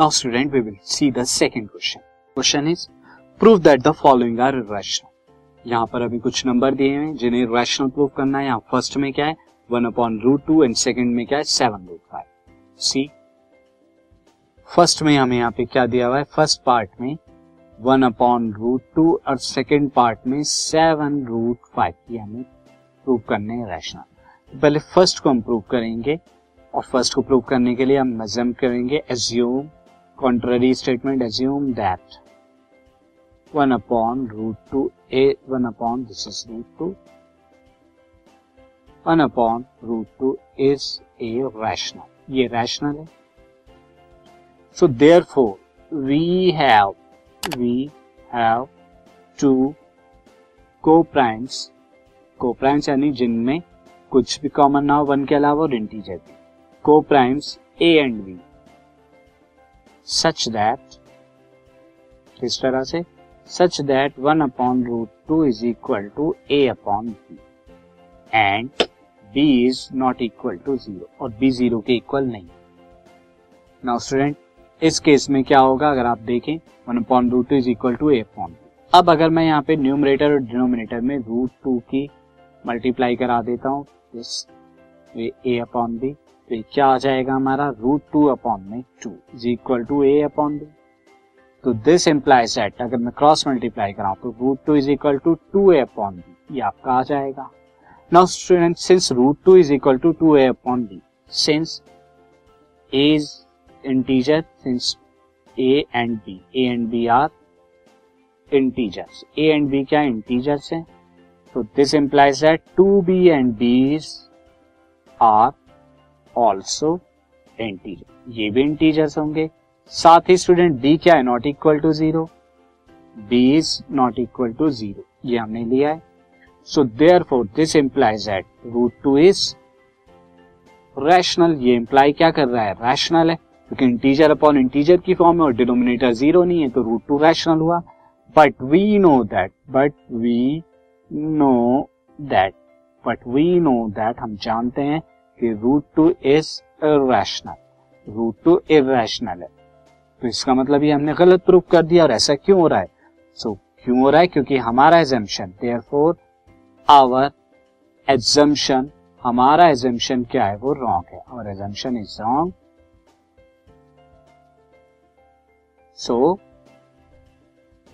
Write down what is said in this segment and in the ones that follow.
Now student we will see the second question question is prove that the following are irrational यहाँ पर अभी कुछ number दिए हैं, जिन्हें रैशनल प्रूव करना है। यहाँ फ़र्स्ट में क्या है? One upon root two and second में क्या है? Seven root five see first में हमें यहाँ पे क्या दिया हुआ है? फ़र्स्ट पार्ट में वन अपॉन रूट टू और सेकेंड पार्ट में सेवन रूट फाइव ये हमें प्रूव करने हैं रैशनल तो पहले फ़र्स्ट को हम प्रूव करेंगे और फ़र्स्ट को प्रूव करने के लिए हम मजम करेंगे assume contrary statement assume that one upon root two a one upon this is root two one upon root two is a rational ये रैशनल है। So therefore we have we have two coprimes coprimes यानी जिनमें कुछ भी common ना हो one के अलावा और इंटीजर भी। Coprimes a and b such that किस तरह से? Such that one upon root two is equal to a upon b and b is not equal to zero और बी ज़ीरो के इक्वल नहीं नाउ स्टूडेंट इस case में क्या होगा अगर आप देखें one upon root two is equal to a upon b अब अगर मैं यहाँ पे न्यूमरेटर और डिनोमिनेटर में रूट टू की मल्टीप्लाई करा देता हूँ ए अपॉन बी तो ये क्या आ जाएगा हमारा? रूट टू अपॉन में two is equal to a upon b तो दिस इंप्लाइज दैट अगर मैं क्रॉस मल्टीप्लाई कराऊं तो root two is equal to two a upon b ये आपका आ जाएगा। Now student since root two is equal to two a upon b since a is integer since a and b a and b are integers a and b क्या integers हैं? तो this implies that two b and b's are also integer ये भी integers होंगे। साथ ही student B क्या है? Not equal to zero b is not equal to zero हमने लिया है। So therefore this implies that root two is rational ये इंप्लाई क्या कर रहा है? रैशनल है। क्योंकि इंटीजर अपॉन इंटीजर की फॉर्म में और डिनोमिनेटर ज़ीरो नहीं है तो रूट टू रैशनल हुआ। But we know that but we know that but we know that हम जानते हैं कि root two is irrational root two irrational है। तो इसका मतलब ये हमने गलत प्रूफ कर दिया और ऐसा क्यों हो रहा है? सो so, क्यों हो रहा है? क्योंकि हमारा assumption therefore our assumption हमारा एजम्पन क्या है? वो रॉन्ग है। और assumption is wrong so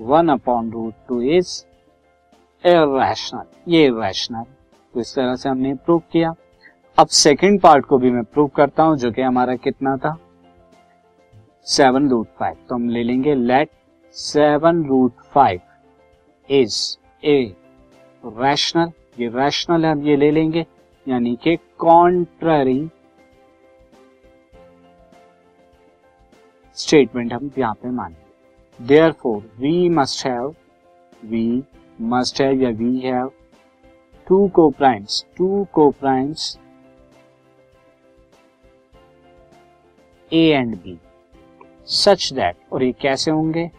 one upon root two is irrational ये इेशनल तो इस तरह से हमने प्रूव किया। अब सेकेंड पार्ट को भी मैं प्रूव करता हूँ, जो कि हमारा कितना था? सेवन रूट फाइव तो हम ले लेंगे let seven root five is a rational ये रैशनल है, हम ये ले लेंगे, यानी कि कॉन्ट्ररी स्टेटमेंट हम यहाँ पे मानेंगे। Therefore we must have we must have या we have two coprimes two coprimes a and b such that और ये कैसे होंगे?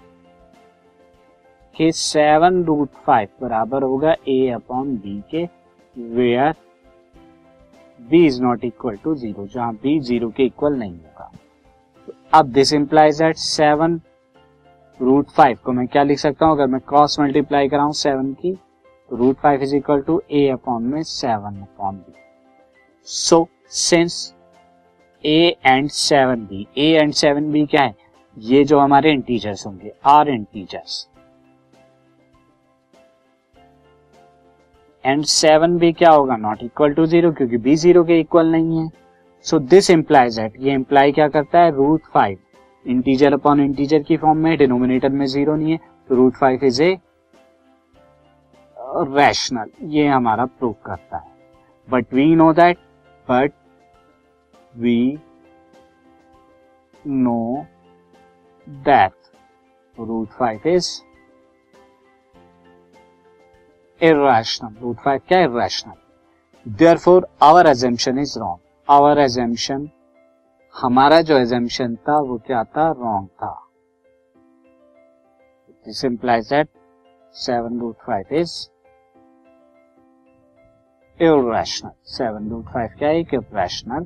कि सेवन रूट फाइव बराबर होगा ए अपॉन बी के where b is not equal to zero जहाँ बी ज़ीरो के इक्वल नहीं होगा। तो अब this implies that seven root five को मैं क्या लिख सकता हूँ? अगर मैं क्रॉस मल्टीप्लाई कराऊं सेवन की तो root five is equal to a upon में seven upon b so since a and seven b a and seven b क्या है? ये जो हमारे इंटीजर्स होंगे are integers and seven b क्या होगा? नॉट इक्वल टू ज़ीरो क्योंकि बी ज़ीरो के इक्वल नहीं है. सो दिस इंप्लाइज दैट ये इंप्लाई क्या करता है? Root five integer upon integer की फॉर्म में डिनोमिनेटर में ज़ीरो नहीं है. तो root five is a rational ये हमारा प्रूव करता है. But we know that but we know that root five is irrational. Root 5 क्या irrational? Therefore, our assumption is wrong. Our assumption हमारा जो एजम्पन था वो क्या था रॉन्ग था this implies that seven root five is irrational seven root five क्या एक इरेशनल